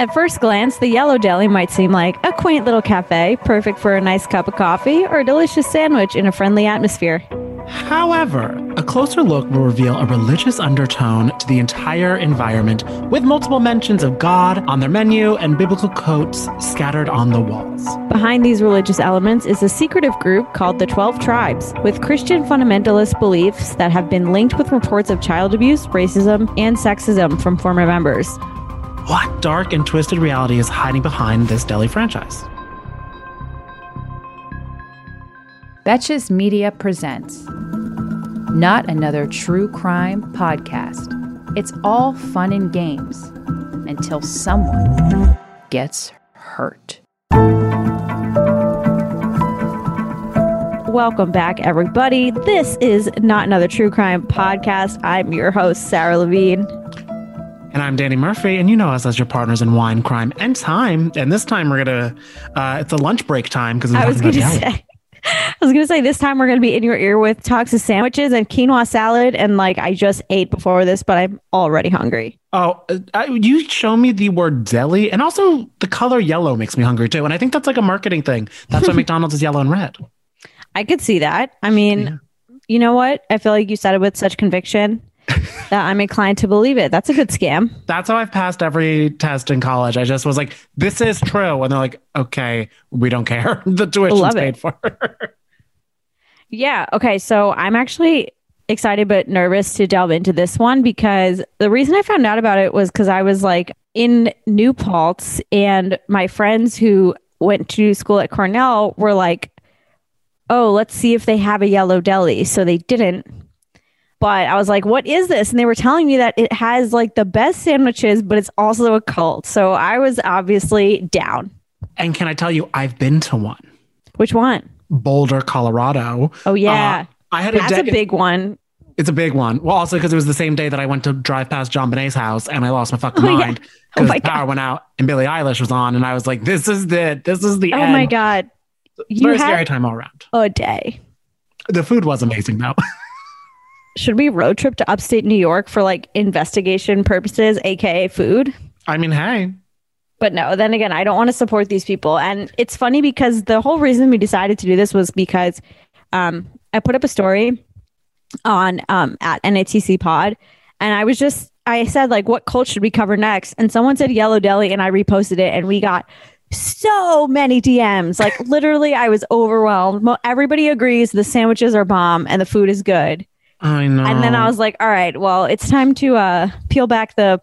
At first glance, the Yellow Deli might seem like a quaint little cafe, perfect for a nice cup of coffee or a delicious sandwich in a friendly atmosphere. However, a closer look will reveal a religious undertone to the entire environment, with multiple mentions of God on their menu and biblical quotes scattered on the walls. Behind these religious elements is a secretive group called the 12 Tribes, with Christian fundamentalist beliefs that have been linked with reports of child abuse, racism, and sexism from former members. What dark and twisted reality is hiding behind this deli franchise? Betches Media presents Not Another True Crime Podcast. It's all fun and games until someone gets hurt. Welcome back, everybody. This is Not Another True Crime Podcast. I'm your host, Sarah Levine. And I'm Danny Murphy, and you know us as your partners in wine, crime, and time. And this time we're gonna, uh, it's a lunch break time because I was gonna say, I was gonna say this time we're gonna be in your ear with Toxic sandwiches and quinoa salad, and like I just ate before this, but I'm already hungry. Oh, uh, I, you show me the word deli, and also the color yellow makes me hungry too. And I think that's like a marketing thing. That's why McDonald's is yellow and red. I could see that. I mean, Yeah. you know what? I feel like you said it with such conviction that I'm inclined to believe it. That's a good scam. That's how I've passed every test in college. I just was like, this is true. And they're like, okay, we don't care. the tuition's Love it. paid for. Yeah. Okay. So I'm actually excited but nervous to delve into this one because the reason I found out about it was because I was like in New Paltz and my friends who went to school at Cornell were like, oh, let's see if they have a yellow deli. So they didn't. But I was like, what is this? And they were telling me that it has like the best sandwiches, but it's also a cult. So I was obviously down. and can I tell you, I've been to one, Which one? Boulder, Colorado. Oh, yeah. Uh, I had That's a, a big one. It's a big one. Well, also because it was the same day that I went to drive past JonBenét's house and I lost my fucking Oh, yeah. mind Oh because my the power went out and Billie Eilish was on, and I was like, "This is it. This is the Oh end." my God. You Very had scary time all around. a day. The food was amazing though. Should we road trip to upstate New York for like investigation purposes, aka food? I mean, hey, But no, then again, I don't want to support these people. And it's funny because the whole reason we decided to do this was because um, I put up a story on um, at NATC Pod, and I was just I said like, what cult should we cover next? And someone said Yellow Deli, and I reposted it, and we got so many DMs. Like literally, I was overwhelmed. Everybody agrees the sandwiches are bomb and the food is good. I know. And then I was like, all right, well, it's time to uh, peel back the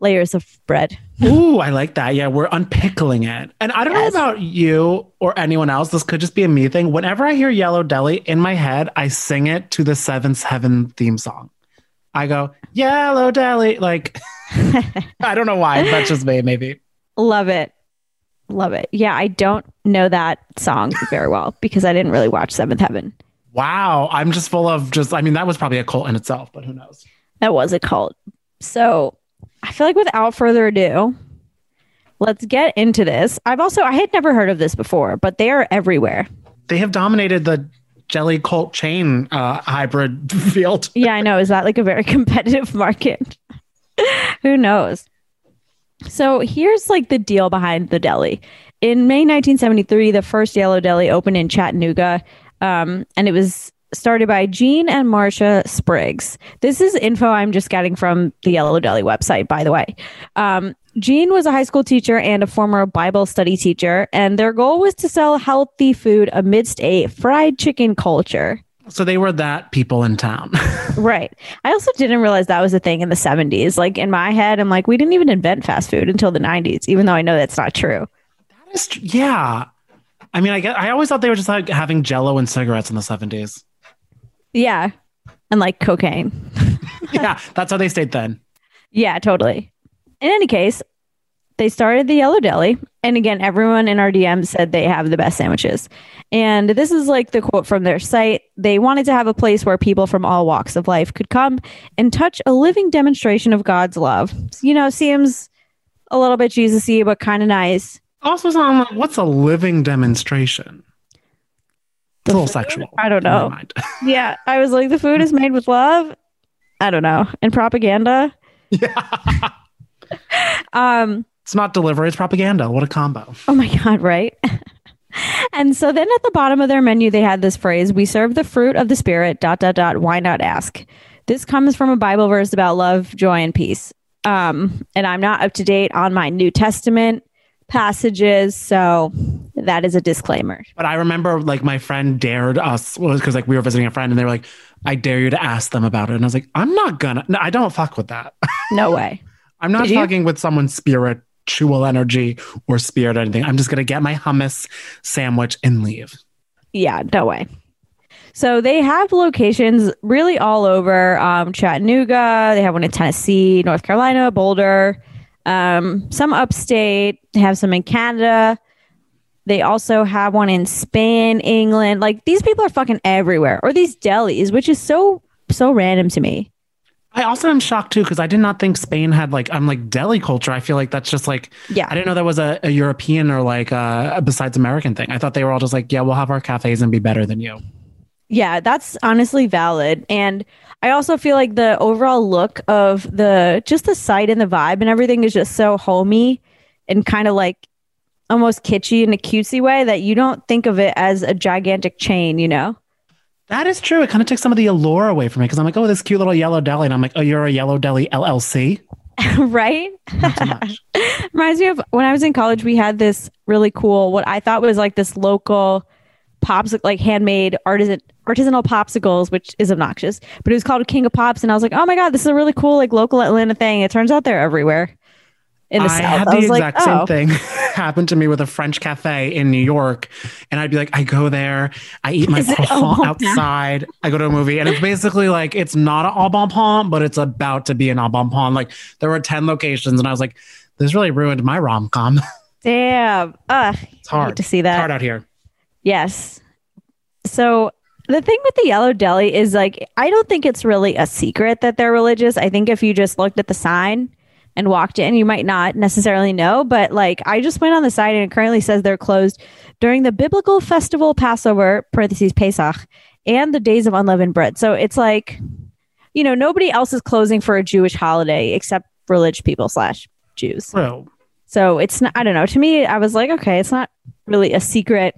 layers of bread. Ooh, I like that. Yeah, we're unpickling it. And I don't Yes. know about you or anyone else. This could just be a me thing. Whenever I hear Yellow Deli in my head, I sing it to the Seventh Heaven theme song. I go, Yellow Deli. Like, I don't know why. That's just me, maybe. Love it. Love it. Yeah, I don't know that song very well because I didn't really watch Seventh Heaven. Wow. I'm just full of just, I mean, that was probably a cult in itself, but who knows? That was a cult. So I feel like without further ado, let's get into this. I've also, I had never heard of this before, but they are everywhere. They have dominated the jelly cult chain uh, hybrid field. Yeah, I know. Is that like a very competitive market? Who knows? So here's like the deal behind the deli. In May 1973, the first Yellow Deli opened in Chattanooga, um, and it was started by Gene and Marsha Spriggs. This is info I'm just getting from the Yellow Deli website, by the way. Um, Gene was a high school teacher and a former Bible study teacher, and their goal was to sell healthy food amidst a fried chicken culture. So they were that people in town. Right. I also didn't realize that was a thing in the 70s. Like in my head, I'm like, we didn't even invent fast food until the 90s, even though I know that's not true. That is tr- yeah. I mean, I get, I always thought they were just like having jello and cigarettes in the 70s. Yeah. And like cocaine. yeah, that's how they stayed thin. Yeah, totally. In any case, they started the Yellow Deli. And again, everyone in our DM said they have the best sandwiches. And this is like the quote from their site. They wanted to have a place where people from all walks of life could come and touch a living demonstration of God's love. You know, seems a little bit Jesus y, but kind of nice. Also, so I'm like, what's a living demonstration? It's a little sexual. I don't know. Yeah. I was like, the food is made with love. I don't know. And propaganda. yeah. Um, It's not delivery, it's propaganda. What a combo. Oh my God, right? and so then at the bottom of their menu, they had this phrase We serve the fruit of the Spirit, dot, dot, dot. Why not ask? This comes from a Bible verse about love, joy, and peace. Um, and I'm not up to date on my New Testament passages. So that is a disclaimer. But I remember like my friend dared us was because like we were visiting a friend and they were like, I dare you to ask them about it. And I was like, I'm not gonna no, I don't fuck with that. No way. I'm not Did you? fucking with someone's spiritual energy or spirit or anything. I'm just gonna get my hummus sandwich and leave. Yeah, no way. So they have locations really all over um, Chattanooga. They have one in Tennessee, North Carolina, Boulder, um, some upstate. They have some in Canada. They also have one in Spain, England. Like these people are fucking everywhere, or these delis, which is so so random to me. I also am shocked too because I did not think Spain had like I'm like deli culture. I feel like that's just like Yeah. I didn't know that was a, a European or like uh, besides American thing. I thought they were all just like yeah we'll have our cafes and be better than you. Yeah, that's honestly valid. And I also feel like the overall look of the just the site and the vibe and everything is just so homey and kind of like almost kitschy in a cutesy way that you don't think of it as a gigantic chain, you know? That is true. It kind of takes some of the allure away from me because I'm like oh this cute little yellow deli and I'm like oh you're a yellow deli LLC. right? Not so much. Reminds me of when I was in college, we had this really cool, what I thought was like this local pops, like handmade artisan artisanal popsicles, which is obnoxious, but it was called King of Pops. And I was like, oh my God, this is a really cool, like local Atlanta thing. It turns out they're everywhere in the I South. had the exact like, same oh, thing happen to me with a French cafe in New York. And I'd be like, I go there, I eat my Is croissant outside, I go to a movie, and it's basically like it's not an Au Bon Pain, but it's about to be an Au Bon Pain. Like there were 10 locations, and I was like, this really ruined my rom com. damn. Ugh, It's hard to see It's that. hard out here. Yes. So the thing with the yellow deli is like I don't think it's really a secret that they're religious. I think if you just looked at the sign and walked in, you might not necessarily know. But like I just went on the site and it currently says they're closed during the biblical festival Passover (parentheses Pesach) and the days of unleavened bread. So it's like, you know, nobody else is closing for a Jewish holiday except religious people slash Jews. True. So it's not, I don't know. To me, I was like, okay, it's not really a secret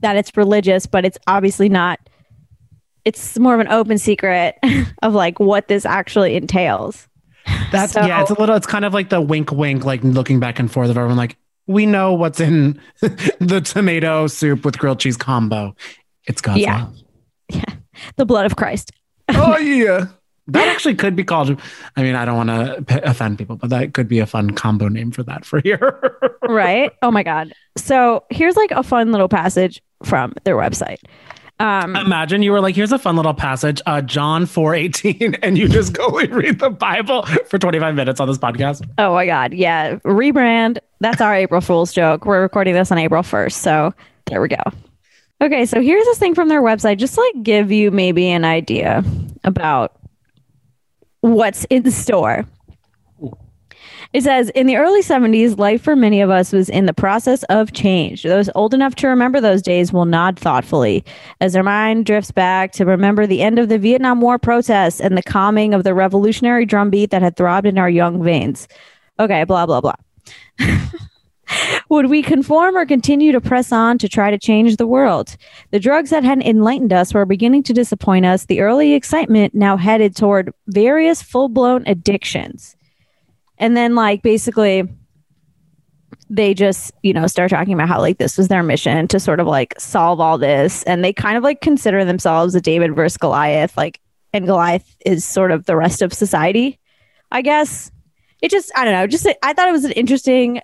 that it's religious, but it's obviously not, it's more of an open secret of like what this actually entails. That's So- yeah, it's a little it's kind of like the wink wink, like looking back and forth of everyone like, we know what's in the tomato soup with grilled cheese combo. It's God's Yeah. love. The blood of Christ. oh yeah. That actually could be called. I mean, I don't want to p- offend people, but that could be a fun combo name for that for here. right? Oh my God. So here's like a fun little passage from their website. Um, Imagine you were like, "Here's a fun little passage, uh, John four eighteen, and you just go and read the Bible for twenty five minutes on this podcast. oh my God. Yeah. Rebrand. That's our April Fool's joke. We're recording this on April 1st. So there we go. Okay. So here's this thing from their website, just to, like give you maybe an idea about what's in store. It says in the early 70s, life for many of us was in the process of change. Those old enough to remember those days will nod thoughtfully as their mind drifts back to remember the end of the Vietnam War protests and the calming of the revolutionary drumbeat that had throbbed in our young veins. Okay, blah, blah, blah. Would we conform or continue to press on to try to change the world? The drugs that had enlightened us were beginning to disappoint us. The early excitement now headed toward various full blown addictions. And then, like, basically, they just, you know, start talking about how, like, this was their mission to sort of like solve all this. And they kind of like consider themselves a David versus Goliath, like, and Goliath is sort of the rest of society, I guess. It just, I don't know, just, I thought it was an interesting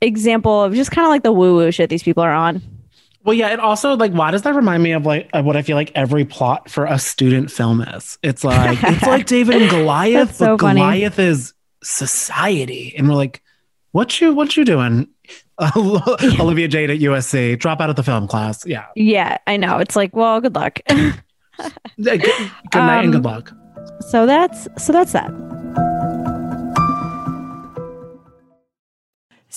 example of just kind of like the woo woo shit these people are on. Well, yeah, it also like why does that remind me of like of what I feel like every plot for a student film is? It's like it's like David and Goliath, so but funny. Goliath is society, and we're like, what you what you doing? Olivia Jade at USC, drop out of the film class. Yeah, Yeah, I know. It's like, well, good luck. good, good night and Um, good luck. so that's so that's that.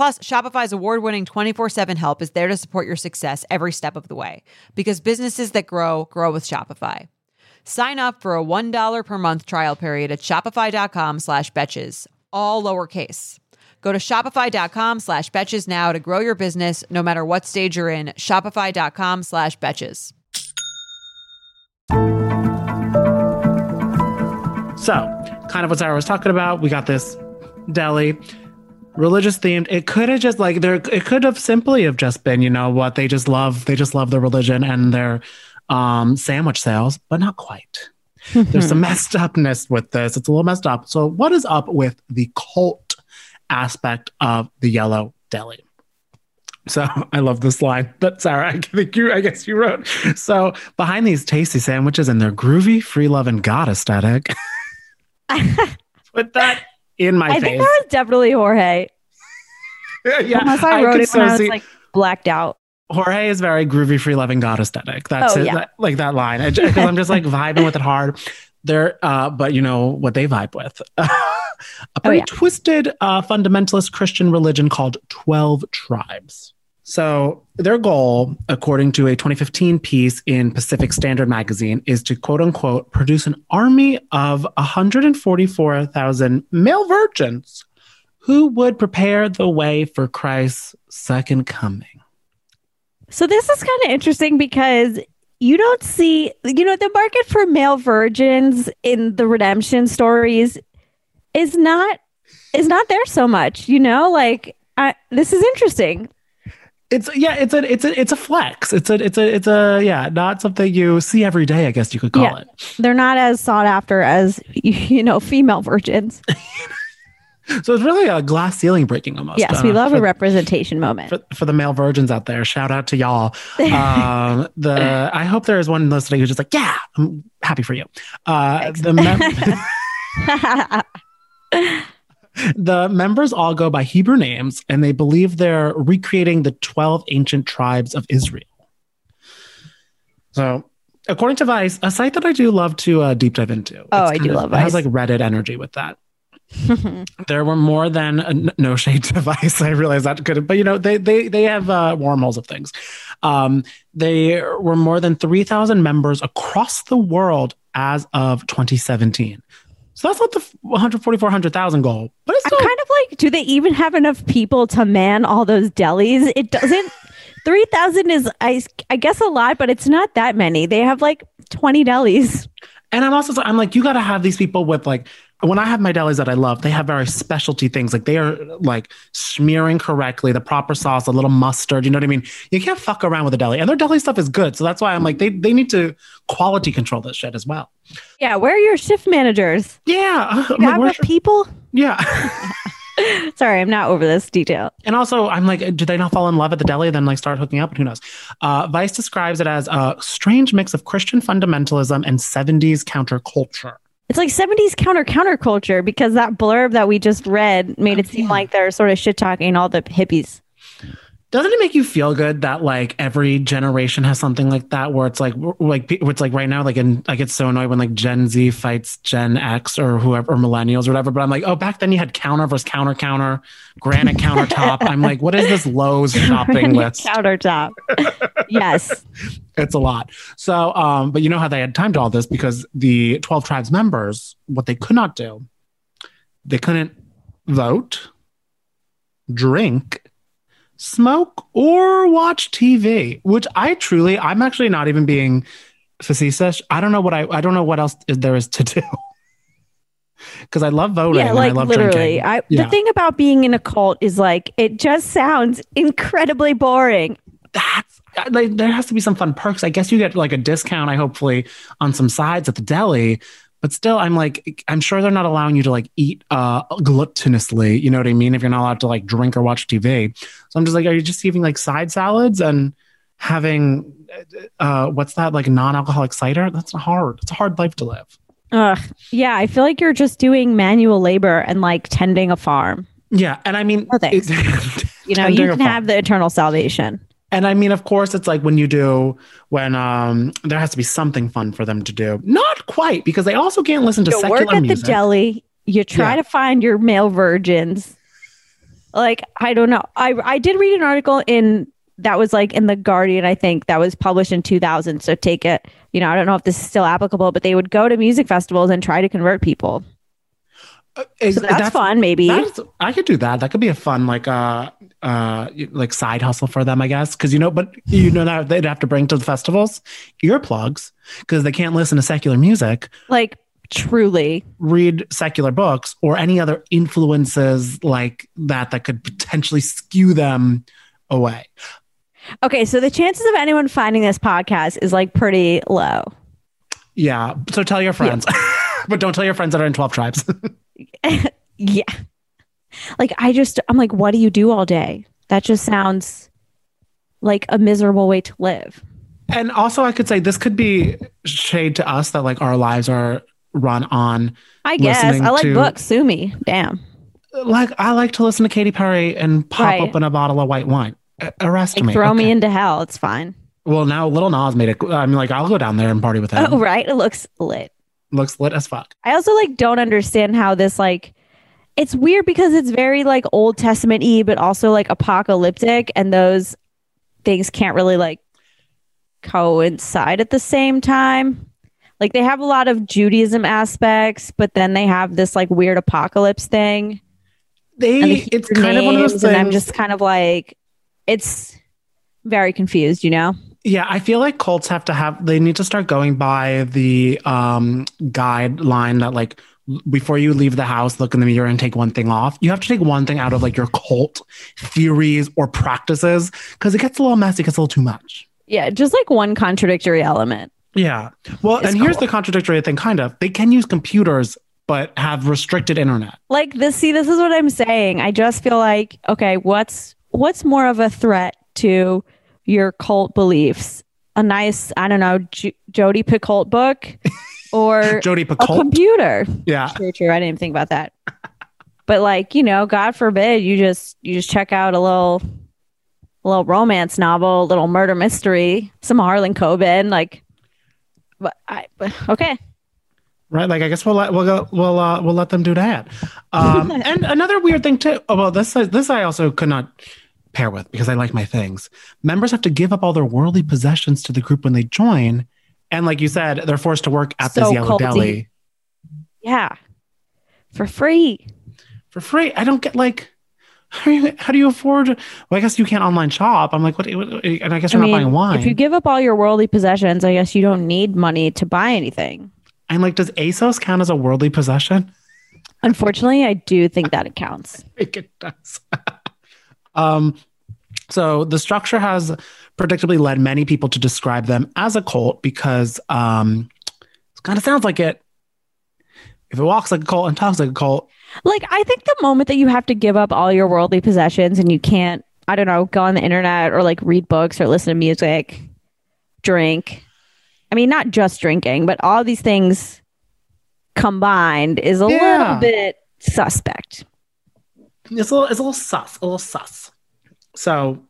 Plus, Shopify's award winning 24 7 help is there to support your success every step of the way because businesses that grow, grow with Shopify. Sign up for a $1 per month trial period at shopify.com slash betches, all lowercase. Go to shopify.com slash betches now to grow your business no matter what stage you're in. Shopify.com slash betches. So, kind of what Sarah was talking about. We got this deli, religious themed. It could have just like there. It could have simply have just been, you know, what they just love. They just love their religion and their um, sandwich sales, but not quite. There's some messed upness with this. It's a little messed up. So, what is up with the cult aspect of the yellow deli? So I love this line that Sarah, I think you, I guess you wrote. So behind these tasty sandwiches and their groovy, free love and God aesthetic, put that in my I face. think that was definitely Jorge. yeah, Unless I, wrote could it so when I was see- like blacked out. Jorge is very groovy, free loving God aesthetic. That's Oh, it. yeah. That- like that line. Because I'm just like vibing with it hard. They're, uh, but you know what they vibe with? a very yeah. twisted uh, fundamentalist Christian religion called 12 Tribes. So their goal, according to a 2015 piece in Pacific Standard Magazine, is to quote unquote produce an army of 144,000 male virgins who would prepare the way for Christ's second coming. So this is kind of interesting because you don't see, you know, the market for male virgins in the redemption stories is not is not there so much. You know, like I, this is interesting. It's yeah, it's a it's a it's a flex. It's a it's a it's a yeah, not something you see every day. I guess you could call Yeah. it. They're not as sought after as you know female virgins. So it's really a glass ceiling breaking almost. yes, we uh, love for, a representation moment. for, for the male virgins out there. Shout out to y'all. Um, the I hope there is one listening who's just like, yeah, I'm happy for you. Uh, Thanks. the the members all go by Hebrew names, and they believe they're recreating the twelve ancient tribes of Israel. So. According to Vice, a site that I do love to uh, deep dive into. Oh, I do of- love It has like Reddit energy with that there were more than a n- no shade device. I realize that could, but you know, they they they have uh, wormholes of things. Um, they were more than three thousand members across the world as of 2017. So that's not the 144,000 goal, but it's I'm still kind of like, do they even have enough people to man all those delis? It doesn't. Three thousand is, I, I guess, a lot, but it's not that many. They have like twenty delis. And I'm also I'm like, you got to have these people with like when I have my delis that I love, they have very specialty things. Like they are like smearing correctly, the proper sauce, a little mustard. You know what I mean? You can't fuck around with a deli, and their deli stuff is good. So that's why I'm like, they they need to quality control this shit as well. Yeah, where are your shift managers? Yeah, You like, have where's enough people? yeah. Sorry, I'm not over this detail. And also, I'm like, do they not fall in love at the deli, then like start hooking up? Who knows? Uh, Vice describes it as a strange mix of Christian fundamentalism and 70s counterculture. It's like 70s counter counterculture because that blurb that we just read made it oh, seem like they're sort of shit talking all the hippies. Doesn't it make you feel good that like every generation has something like that where it's like like it's like right now like in I get so annoyed when like Gen Z fights Gen X or whoever or millennials or whatever but I'm like oh back then you had counter versus counter counter granite countertop I'm like what is this Lowe's shopping list Countertop. yes. it's a lot so um but you know how they had timed all this because the 12 tribes members what they could not do they couldn't vote drink smoke or watch TV, which I truly, I'm actually not even being facetious. I don't know what I, I don't know what else is there is to do. Because I love voting. Yeah, and like I love literally. drinking. I, Yeah. The thing about being in a cult is like it just sounds incredibly boring. That's uh, like there has to be some fun perks. I guess you get like a discount. I hopefully on some sides at the deli. But still, I'm like, I'm sure they're not allowing you to like eat uh gluttonously. You know what I mean? If you're not allowed to like drink or watch TV. So I'm just like, are you just eating like side salads and having uh what's that like non-alcoholic cider? That's hard. It's a hard life to live. Ugh. Yeah, I feel like you're just doing manual labor and like tending a farm. Yeah, and I mean, No. You know, you can have the eternal salvation. And I mean, of course, it's like when you do when um there has to be something fun for them to do. Not quite because they also can't listen to You secular work at music. the deli. You try Yeah. to find your male virgins. Like I don't know. I I did read an article in that was like in the Guardian. I think that was published in 2000. So take it. You know, I don't know if this is still applicable, but they would go to music festivals and try to convert people. Ex- So that's, fun. Maybe. That's, I could do that. That could be a fun like uh uh like side hustle for them, I guess. Because you know, but you know that they'd have to bring to the festivals earplugs because they can't listen to secular music, like truly. read secular books, or any other influences like that that could potentially skew them away. Okay, so the chances of anyone finding this podcast is like pretty low. Yeah. So tell your friends, but don't tell your friends that are in twelve tribes. Yeah. Like I just I'm like, what do you do all day? That just sounds like a miserable way to live. And also, I could say this could be shade to us that like our lives are run on. I guess. I like to- books. Sue me. Damn. Like I like to listen to Katy Perry and pop Right. open a bottle of white wine. Arrest Like me. throw me into hell. It's fine. Well, now Lil Nas made it. I'm like, I'll go down there and party with him. Oh, right. It looks lit. Looks lit as fuck. I also like don't understand how this like it's weird because it's very like Old Testament y, but also like apocalyptic, and those things can't really like coincide at the same time. Like they have a lot of Judaism aspects, but then they have this like weird apocalypse thing. They, the it's kind of one of those things. and I'm just kind of like, it's very confused, you know? Yeah, I feel like cults have to have they need to start going by the um guideline that like before you leave the house, look in the mirror and take one thing off. You have to take one thing out of like your cult theories or practices because it gets a little messy, it gets a little too much. Yeah, just like one contradictory element. Yeah. Well, and here's the contradictory thing, kind of. They can use computers, but have restricted internet. like this see this is what i'm saying i just feel like okay what's what's more of a threat to your cult beliefs a nice i don't know J- jodi picoult book or Jodi a computer yeah. true true i didn't even think about that but like you know god forbid you just you just check out a little a little romance novel a little murder mystery some harlan coben like but i but- okay Right. Like I guess we'll let we'll go we'll uh we'll let them do that. Um and another weird thing too. Oh well this this I also could not pair with because I like my things. Members have to give up all their worldly possessions to the group when they join. And like you said, they're forced to work at So this yellow culty. deli yeah for free for free. I don't get like how do you, how do you afford well I guess you can't online shop. I'm like what, what and I guess you're not buying wine. If you give up all your worldly possessions, I guess you don't need money to buy anything. I'm like does ASOS count as a worldly possession? Unfortunately, I do think that it counts. think it does. um, so the structure has predictably led many people to describe them as a cult because um, it kind of sounds like it. If it walks like a cult and talks like a cult, Like, I think the moment that you have to give up all your worldly possessions and you can't, I don't know, go on the internet or like read books or listen to music, drink. I mean, not just drinking, but all these things combined is a Yeah. little bit suspect. it's a little, it's a little sus, a little sus. So,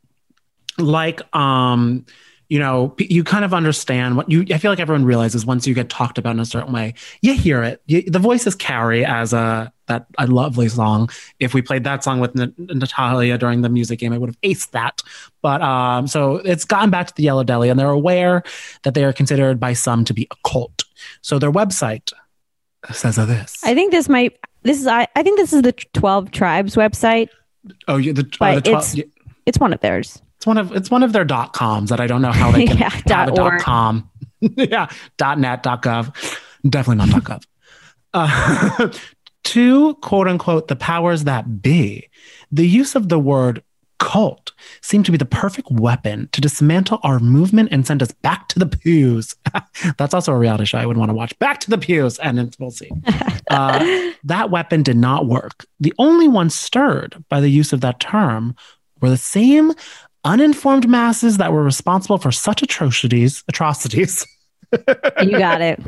like, um, you know, you kind of understand what you. I feel like everyone realizes once you get talked about in a certain way, you hear it. You, the voices carry as a that a lovely song. If we played that song with N- Natalia during the music game, I would have aced that. But um, so it's gotten back to the Yellow Deli, and they're aware that they are considered by some to be a cult. So their website says this. I think this might. This is. I. I think this is the Twelve Tribes website. oh, yeah, the, uh, the it's- It's one of theirs. It's one of it's one of their dot coms that I don't know how they can Yeah, have dot a dot com. yeah, dot net, dot gov. Definitely not dot gov. Uh, to quote unquote the powers that be, the use of the word cult seemed to be the perfect weapon to dismantle our movement and send us back to the pews. That's also a reality show I would want to watch. Back to the pews, and then we'll see. Uh, that weapon did not work. The only one stirred by the use of that term were the same uninformed masses that were responsible for such atrocities, atrocities You got it.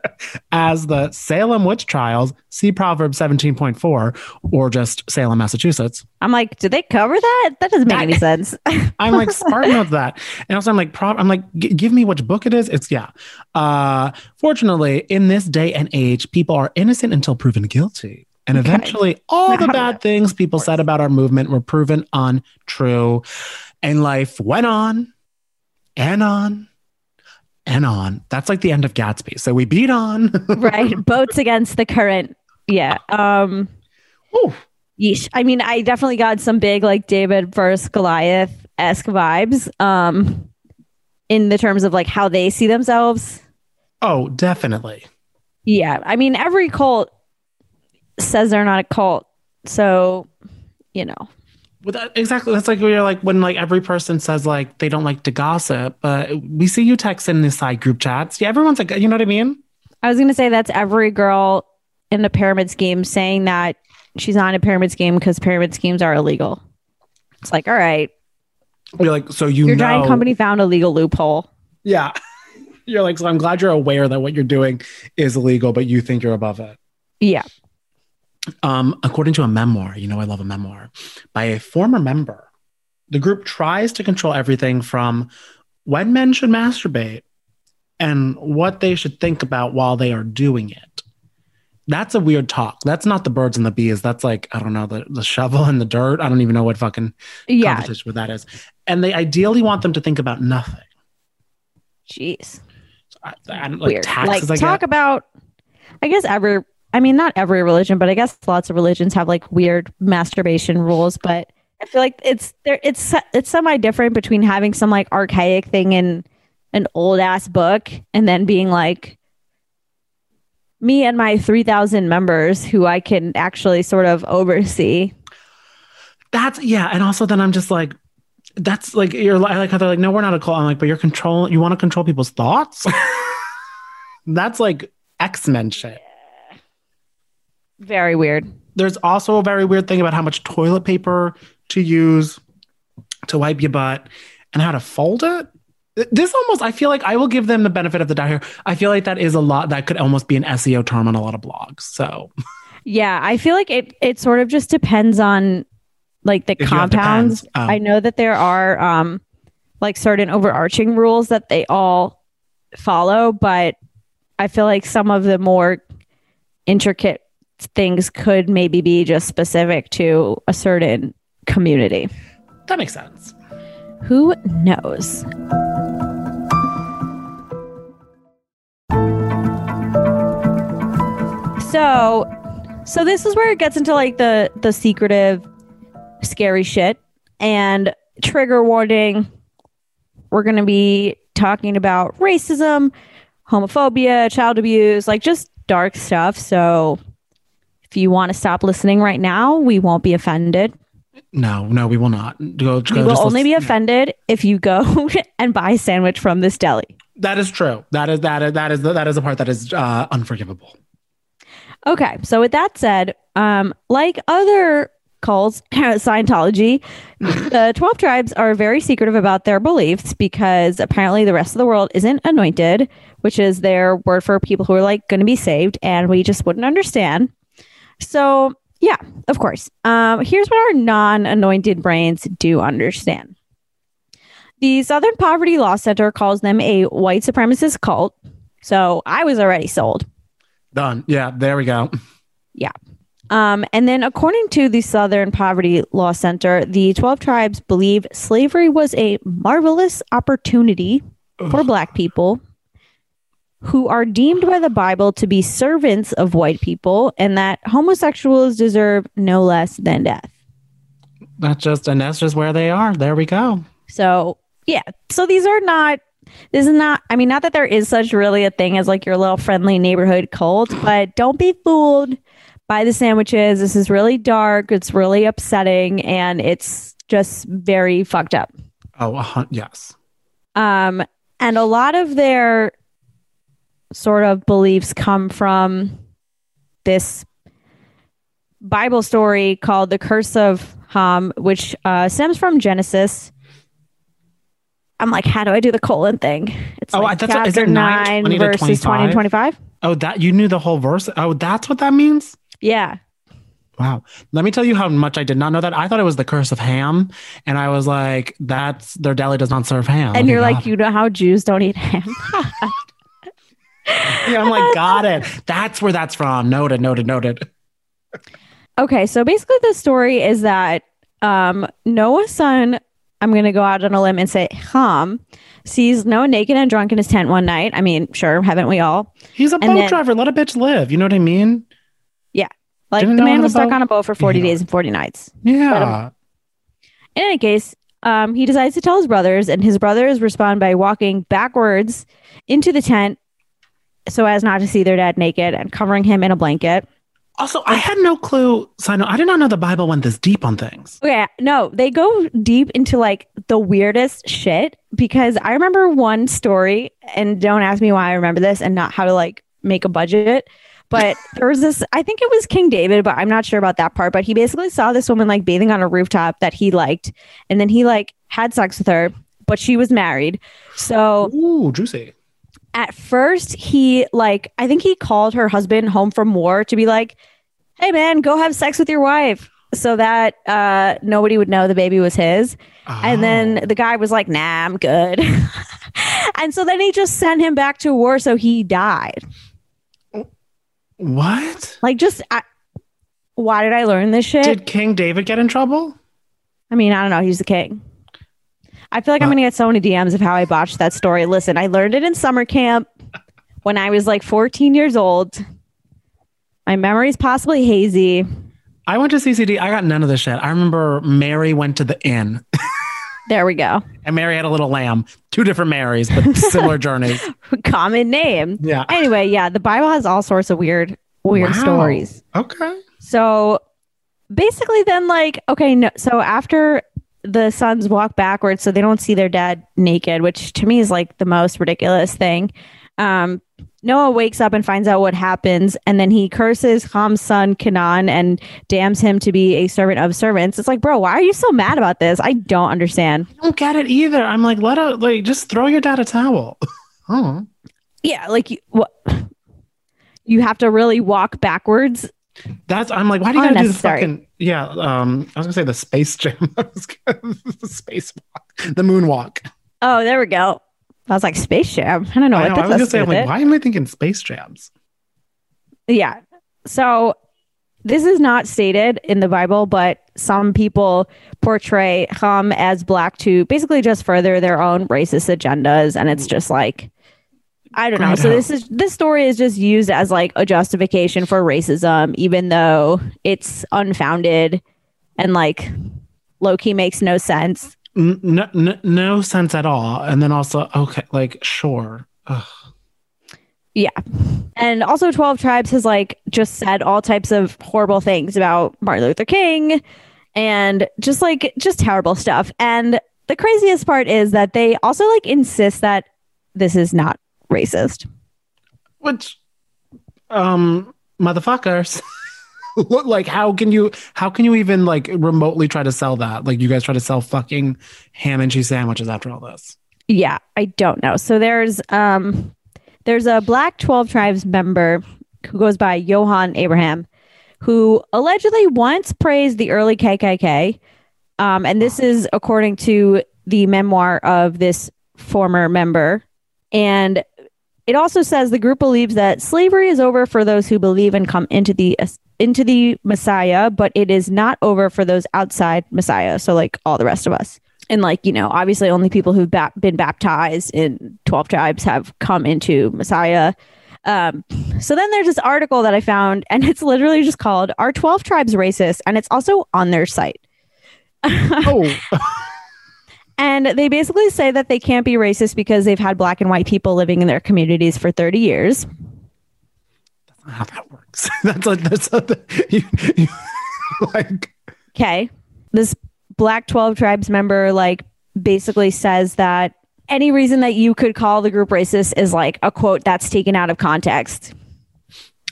as the Salem witch trials, see Proverbs 17.4, or just Salem, Massachusetts. I'm like, did they cover that? That doesn't make any sense. I'm like Spartan of that. And also I'm like, Pro- I'm like, "G- give me which book it is. It's yeah. Uh, fortunately, in this day and age, people are innocent until proven guilty. And Okay. eventually, all the bad things people said about our movement were proven untrue. And life went on and on and on. That's like the end of Gatsby. So we beat on. right. Boats against the current. Yeah. Um Ooh. yeesh. I mean, I definitely got some big like David versus Goliath esque vibes. Um in the terms of like how they see themselves. Oh, definitely. Yeah. I mean, every cult says they're not a cult. So, you know. Well, that, exactly. That's like we're like when like every person says like they don't like to gossip, but we see you text in the side group chats. Yeah, everyone's like, you know what I mean? I was gonna say that's every girl in the pyramid scheme saying that she's not in a pyramid scheme because pyramid schemes are illegal. It's like, all right, You're like, so you your know, giant company found a legal loophole. Yeah, you're like, so I'm glad you're aware that what you're doing is illegal, but you think you're above it. Yeah. Um, according to a memoir, you know, I love a memoir by a former member. The group tries to control everything from when men should masturbate and what they should think about while they are doing it. That's a weird talk. That's not the birds and the bees. That's like, I don't know, the, the shovel and the dirt. I don't even know what fucking Yeah. competition what that is. And they ideally want them to think about nothing. Jeez. I, I don't like Weird. taxes. like I talk about I guess every I mean not every religion, but I guess lots of religions have like weird masturbation rules, but I feel like it's there it's it's semi different between having some like archaic thing in an old ass book and then being like me and my 3000 members who I can actually sort of oversee. That's yeah, and also then I'm just like, that's like you're. I like how they're like, no, we're not a cult. I'm like, but you're controlling. You want to control people's thoughts. that's like X Men shit. Very weird. There's also a very weird thing about how much toilet paper to use to wipe your butt and how to fold it. This almost, I feel like I will give them the benefit of the doubt here. I feel like that is a lot that could almost be an SEO term on a lot of blogs. So Yeah, I feel like it it sort of just depends on like the If compounds. Oh. I know that there are um like certain overarching rules that they all follow, but I feel like some of the more intricate things could maybe be just specific to a certain community. that makes sense. Who knows? So, so this is where it gets into like the the secretive, scary shit. And trigger warning: we're going to be talking about racism, homophobia, child abuse, like just dark stuff. So, if you want to stop listening right now, we won't be offended. No, no, we will not. Go, we will just only be offended if you go and buy a sandwich from this deli. That is true. That is that is that is that is a part that is uh, unforgivable. Okay, so with that said, um, like other cults, Scientology, the 12 tribes are very secretive about their beliefs because apparently the rest of the world isn't anointed, which is their word for people who are like going to be saved, and we just wouldn't understand. So, yeah, of course. Um, here's what our non anointed brains do understand. The Southern Poverty Law Center calls them a white supremacist cult. So I was already sold. Done. Yeah, there we go. Yeah. Um, and then, according to the Southern Poverty Law Center, the 12 tribes believe slavery was a marvelous opportunity for Black people who are deemed by the Bible to be servants of white people and that homosexuals deserve no less than death. That's just, and that's just where they are. There we go. So, yeah. So these are not, this is not, I mean, not that there is such really a thing as like your little friendly neighborhood cult, but don't be fooled by the sandwiches. This is really dark. It's really upsetting and it's just very fucked up. Oh, uh, yes. Um, and a lot of their sort of beliefs come from this Bible story called the Curse of Ham, which uh, stems from Genesis. I'm like, how do I do the colon thing? It's Oh, like that's what- is chapter it nine, 9 20 to verses 20 and 25. Oh, that you knew the whole verse. Oh, that's what that means. Yeah. Wow. Let me tell you how much I did not know that. I thought it was the curse of ham, and I was like, "That's their deli does not serve ham." And you're like, you know how Jews don't eat ham. yeah, I'm like, got it. That's where that's from. Noted, noted, noted. Okay, so basically the story is that um, Noah's son, I'm going to go out on a limb and say Ham, sees Noah naked and drunk in his tent one night. I mean, sure, haven't we all? He's a boat then- driver. Let a bitch live. You know what I mean? Yeah. Like Didn't the man was stuck on a boat for 40 Yeah. days and 40 nights. Yeah. In any case, um, he decides to tell his brothers, and his brothers respond by walking backwards into the tent so as not to see their dad naked and covering him in a blanket. Also, I had no clue. Side note, I did not know the Bible went this deep on things. Okay, no, they go deep into like the weirdest shit because I remember one story, and don't ask me why I remember this and not how to like make a budget. But there was this, I think it was King David, but I'm not sure about that part. But he basically saw this woman like bathing on a rooftop that he liked, and then he like had sex with her, but she was married. So Ooh, juicy. At first he like I think he called her husband home from war to be like, "Hey man, go have sex with your wife." So that uh nobody would know the baby was his. And Oh. then the guy was like, "Nah, I'm good." and so then he just sent him back to war so he died. what? Like just I, why did I learn this shit? Did King David get in trouble? I mean, I don't know, he's the king. I feel like I'm Uh, going to get so many DMs of how I botched that story. Listen, I learned it in summer camp when I was like 14 years old. My memory's possibly hazy. I went to CCD. I got none of this shit. I remember Mary went to the inn, There we go. and Mary had a little lamb. Two different Marys, but similar journeys. Common name. Yeah. Anyway, yeah, the Bible has all sorts of weird, weird Wow. stories. Okay. So basically, then, like, okay, no, so after the sons walk backwards so they don't see their dad naked, which to me is like the most ridiculous thing. Um, Noah wakes up and finds out what happens, and then he curses Ham's son Canaan and damns him to be a servant of servants. It's like, bro, why are you so mad about this? I don't understand. I don't get it either. I'm like, let out, like, just throw your dad a towel. oh. Yeah, like you, what? You have to really walk backwards. That's I'm like, why do you gotta do the fucking yeah? Um, I was gonna say the space jam, I was gonna- the space walk, the moonwalk. Oh, there we go. I was like, Space Jam. I don't know I, what know, I was gonna say, I'm like, it. why am I thinking space jams? Yeah. So this is not stated in the Bible, but some people portray Ham as black to basically just further their own racist agendas. And it's just like, I don't know. So this is this story is just used as like a justification for racism, even though it's unfounded and like low key makes no sense. No, no, no sense at all. And then also, okay, like sure. Ugh. Yeah. And also 12 Tribes has like just said all types of horrible things about Martin Luther King and just like just terrible stuff. And the craziest part is that they also like insist that this is not racist. Which, um, motherfuckers. like how can you how can you even like remotely try to sell that? Like you guys try to sell fucking ham and cheese sandwiches after all this. Yeah, I don't know. So there's um there's a Black 12 Tribes member who goes by Johann Abraham who allegedly once praised the early KKK. Um, and this is according to the memoir of this former member. And it also says the group believes that slavery is over for those who believe and come into the into the Messiah, but it is not over for those outside Messiah. So like all the rest of us. And like, you know, obviously only people who've ba- been baptized in 12 tribes have come into Messiah. Um, so then there's this article that I found, and it's literally just called Are 12 Tribes Racist? And it's also on their site. Oh, And they basically say that they can't be racist because they've had black and white people living in their communities for 30 years. That's not how that works. that's like that's a, you, you, like Okay. This Black 12 Tribes member, like, basically says that any reason that you could call the group racist is like a quote that's taken out of context.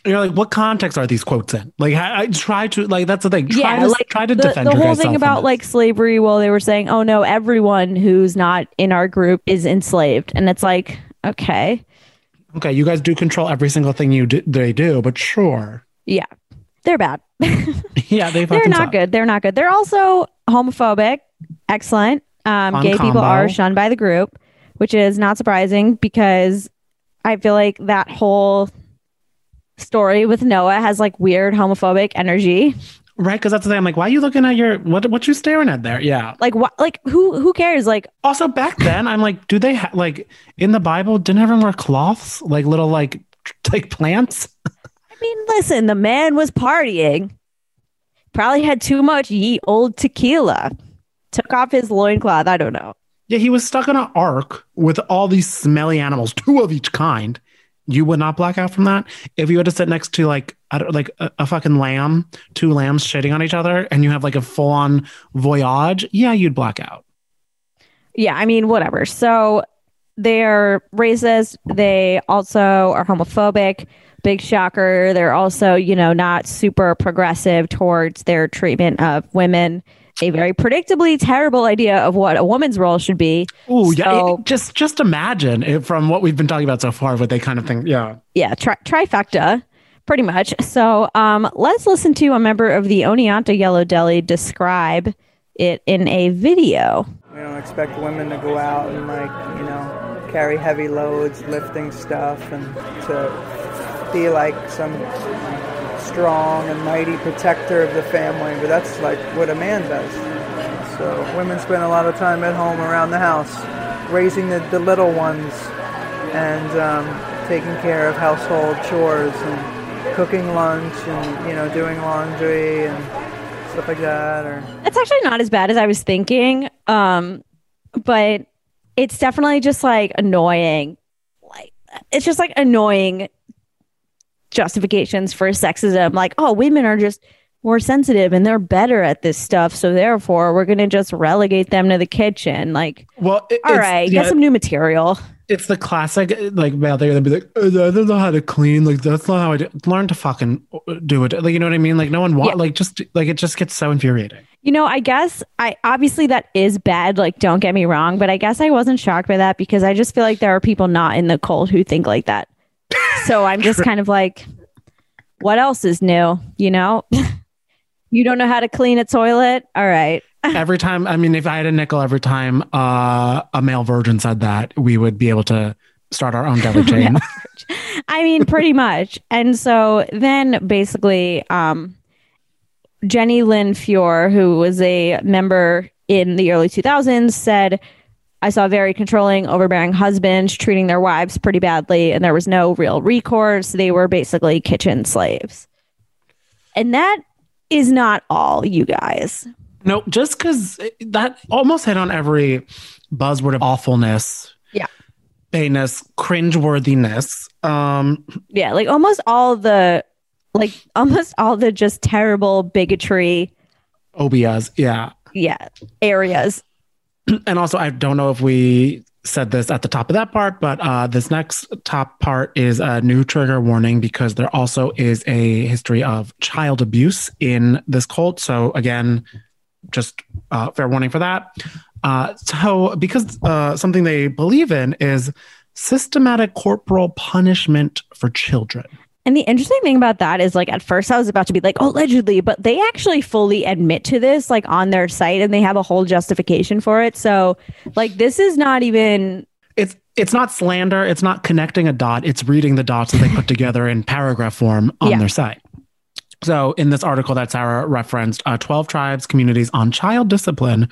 You're like what context are these quotes in? Like I, I try to like that's the thing. Try yeah, to like try to the, defend the whole thing about like slavery. Well, they were saying, "Oh no, everyone who's not in our group is enslaved," and it's like, okay, okay, you guys do control every single thing you do, they do, but sure, yeah, they're bad. yeah, they they're not suck. good. They're not good. They're also homophobic. Excellent. Um, gay people are shunned by the group, which is not surprising because I feel like that whole story with Noah has like weird homophobic energy. Right, because that's the thing. I'm like, why are you looking at your what? What you staring at there? Yeah. Like what? Like who? Who cares? Like Also, back then, I'm like, do they ha- like in the Bible? Didn't everyone wear cloths, like little like like plants? I mean, listen, the man was partying. Probably had too much ye old tequila. Took off his loincloth. I don't know. Yeah, he was stuck in an ark with all these smelly animals, two of each kind. You would not black out from that if you had to sit next to like like a, a fucking lamb, two lambs shitting on each other, and you have like a full on voyage. Yeah, you'd black out. Yeah, I mean, whatever. So they're racist. They also are homophobic. Big shocker. They're also, you know, not super progressive towards their treatment of women. A very predictably terrible idea of what a woman's role should be. Oh yeah, it- just just imagine if from what we've been talking about so far, what they kind of think. Yeah, yeah, tri- trifecta, pretty much. So um, let's listen to a member of the Oneonta Yellow Deli describe it in a video. We don't expect women to go out and like, you know, carry heavy loads, lifting stuff, and to be like some strong and mighty protector of the family. But that's like what a man does. So women spend a lot of time at home around the house, raising the, the little ones, and um, taking care of household chores and cooking lunch and you know doing laundry and stuff like that. Or It's actually not as bad as I was thinking. Um, but it's definitely just like annoying. Like it's just like annoying justifications for sexism. Like, oh, women are just more sensitive and they're better at this stuff. So therefore we're gonna just relegate them to the kitchen. Like, well, it, all right, yeah, get some new material. it's the classic like well they're gonna be like "Oh, I don't know how to clean like that's not how I do. learn to fucking do it like you know what I mean like no one want Yeah. like just like it just gets so infuriating You know, I guess I obviously that is bad. Like, don't get me wrong, but I guess I wasn't shocked by that because I just feel like there are people not in the cold who think like that. So I'm just kind of like, what else is new? You know, you don't know how to clean a toilet. All right. every time I mean if I had a nickel every time uh a male virgin said that we would be able to start our own deli chain I mean, pretty much. And so then basically, um, Jenny Lynn Fior, who was a member in the early 2000s, said, I saw very controlling, overbearing husbands treating their wives pretty badly, and there was no real recourse. They were basically kitchen slaves. And that is not all, you guys. no just because that almost hit on every buzzword of awfulness Yeah. bayness cringeworthiness um Yeah, like almost all the, like almost all the just terrible bigotry, obias yeah yeah, areas. and also I don't know if we said this at the top of that part, but uh, this next top part is a new trigger warning because there also is a history of child abuse in this cult. So, again, just uh, fair warning for that. Uh, so, because uh, something they believe in is systematic corporal punishment for children. And the interesting thing about that is like at first I was about to be like, oh, allegedly, but they actually fully admit to this like on their site and they have a whole justification for it. So like this is not even It's it's not slander. It's not connecting a dot. It's reading the dots that they put together in paragraph form on Yeah. their site. So, in this article that Sarah referenced, uh, 12 tribes communities on child discipline,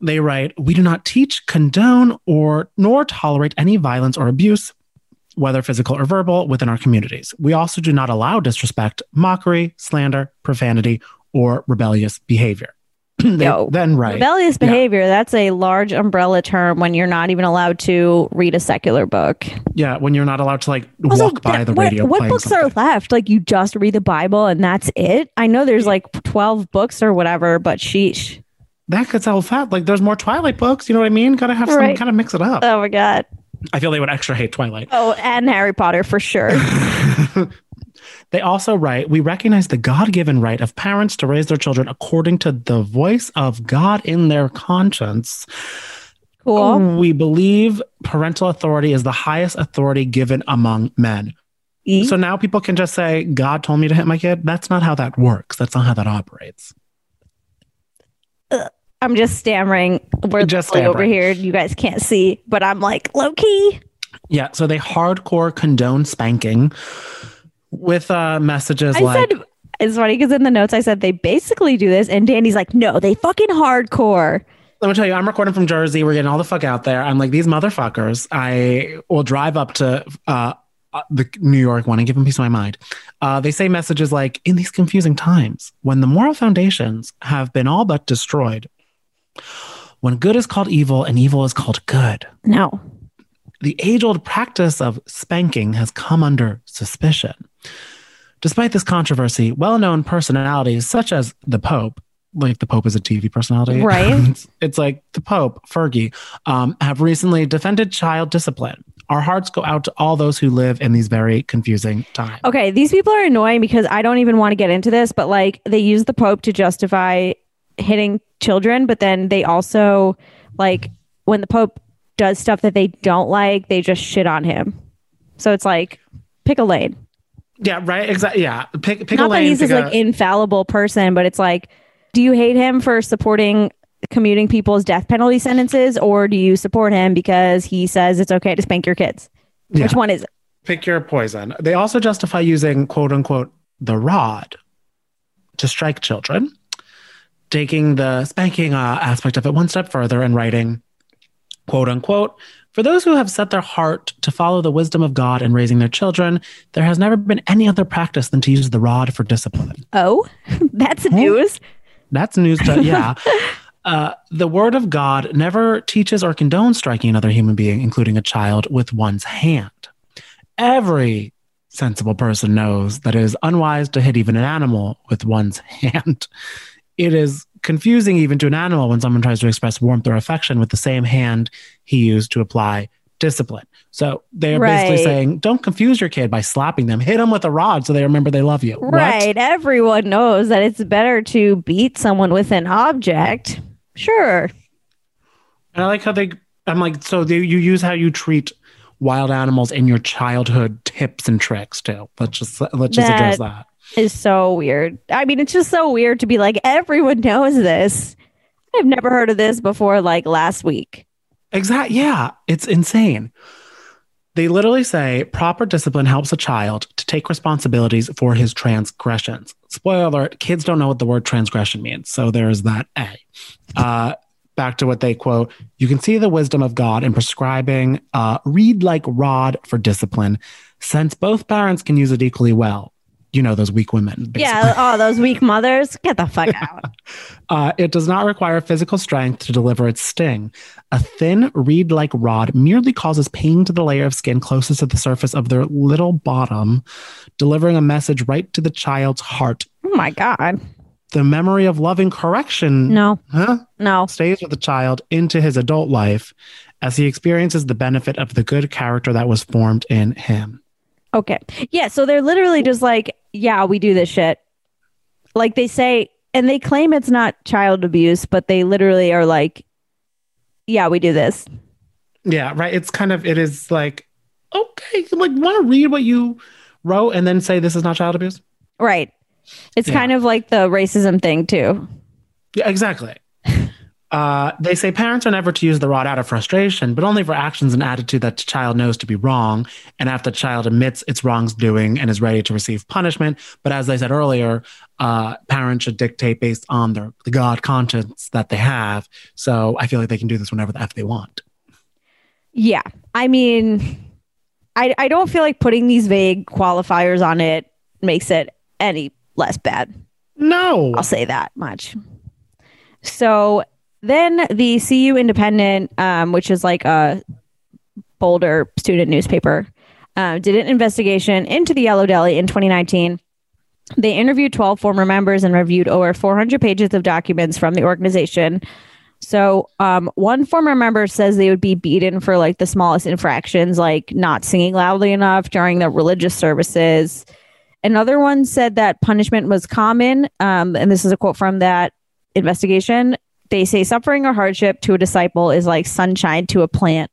they write, We do not teach, condone, or nor tolerate any violence or abuse, whether physical or verbal, within our communities. We also do not allow disrespect, mockery, slander, profanity, or rebellious behavior. Yo, then write, rebellious Yeah. behavior. That's a large umbrella term when you're not even allowed to read a secular book. Yeah, when you're not allowed to like Also, walk by that- the what, radio. what books something. are left? Like you just read the Bible and that's it? I know there's like 12 books or whatever, but sheesh. that gets all fat. Like there's more Twilight books. You know what I mean? Gotta have some kind of mix it up. Oh my God. I feel they would extra hate Twilight. Oh, and Harry Potter for sure. They also write, we recognize the God given right of parents to raise their children according to the voice of God in their conscience. Cool. Oh, we believe parental authority is the highest authority given among men. E- So now people can just say, God told me to hit my kid. That's not how that works. That's not how that operates. I'm just stammering. We're Just just over stammering. here. You guys can't see, but I'm like low key. Yeah. So they hardcore condone spanking with uh, messages I like, said it's funny because in the notes I said they basically do this, and Danny's like, no, they fucking hardcore. let me tell you, I'm recording from Jersey. We're getting all the fuck out there. I'm like, these motherfuckers. I will drive up to uh, uh, the New York one and give them piece of my mind. Uh, they say messages like, in these confusing times, when the moral foundations have been all but destroyed, when good is called evil and evil is called good, No. the age old practice of spanking has come under suspicion. Despite this controversy, well known personalities such as the Pope, like the Pope is a TV personality, Right. it's, it's like the Pope, Fergie, um, have recently defended child discipline. Our hearts go out to all those who live in these very confusing times. Okay, these people are annoying because I don't even want to get into this, but like they use the Pope to justify hitting children, but then they also like when the Pope does stuff that they don't like, they just shit on him. So it's like pick a lane. Yeah, right. Exactly. Yeah. Pick, pick Not a that he's this a- like infallible person, but it's like, do you hate him for supporting commuting people's death penalty sentences, or do you support him because he says it's okay to spank your kids? Yeah. Which one is it? pick your poison. They also justify using quote unquote the rod to strike children, taking the spanking uh, aspect of it one step further and writing quote unquote for those who have set their heart to follow the wisdom of God in raising their children, there has never been any other practice than to use the rod for discipline. Oh, that's news. That's news to, yeah. Uh, the word of God never teaches or condones striking another human being, including a child, with one's hand. Every sensible person knows that it is unwise to hit even an animal with one's hand. It is confusing even to an animal when someone tries to express warmth or affection with the same hand he used to apply discipline. So they're basically saying, don't confuse your kid by slapping them. Hit them with a rod so they remember they love you. What? Right. Everyone knows that it's better to beat someone with an object. Sure. And I like how they. I'm like, so they, you use how you treat wild animals in your childhood tips and tricks too. Let's just let's just address that. Is so weird. I mean, it's just so weird to be like, everyone knows this. I've never heard of this before, like last week. Exactly. Yeah, it's insane. They literally say proper discipline helps a child to take responsibilities for his transgressions. Spoiler alert: kids don't know what the word transgression means, so there's that A. Uh, back to what they quote: "You can see the wisdom of God in prescribing uh, read like rod for discipline, since both parents can use it equally well." You know those weak women. basically. Yeah. Oh, those weak mothers. Get the fuck out. Uh, it does not require physical strength to deliver its sting. A thin, reed like rod merely causes pain to the layer of skin closest to the surface of their little bottom, delivering a message right to the child's heart. Oh my God. the memory of loving correction No, huh, no. stays with the child into his adult life as he experiences the benefit of the good character that was formed in him. Okay. Yeah. So they're literally just like, yeah, we do this shit. Like they say, and they claim it's not child abuse, but they literally are like, yeah, we do this. Yeah, right. It's kind of it is like okay, like want to read what you wrote and then say this is not child abuse. Right. It's Yeah. kind of like the racism thing, too. Yeah, exactly. Uh, they say parents are never to use the rod out of frustration, but only for actions and attitude that the child knows to be wrong, and after the child admits its wrongdoing and is ready to receive punishment. But as I said earlier, uh, parents should dictate based on their the God conscience that they have. So I feel like they can do this whenever the f they want. Yeah. I mean, I, I don't feel like putting these vague qualifiers on it makes it any less bad. No, I'll say that much. So then the CU Independent, um, which is like a Boulder student newspaper, uh, did an investigation into the Yellow Deli in 2019. They interviewed 12 former members and reviewed over 400 pages of documents from the organization. So, um, one former member says they would be beaten for like the smallest infractions, like not singing loudly enough during the religious services. Another one said that punishment was common. Um, and this is a quote from that investigation. They say suffering or hardship to a disciple is like sunshine to a plant.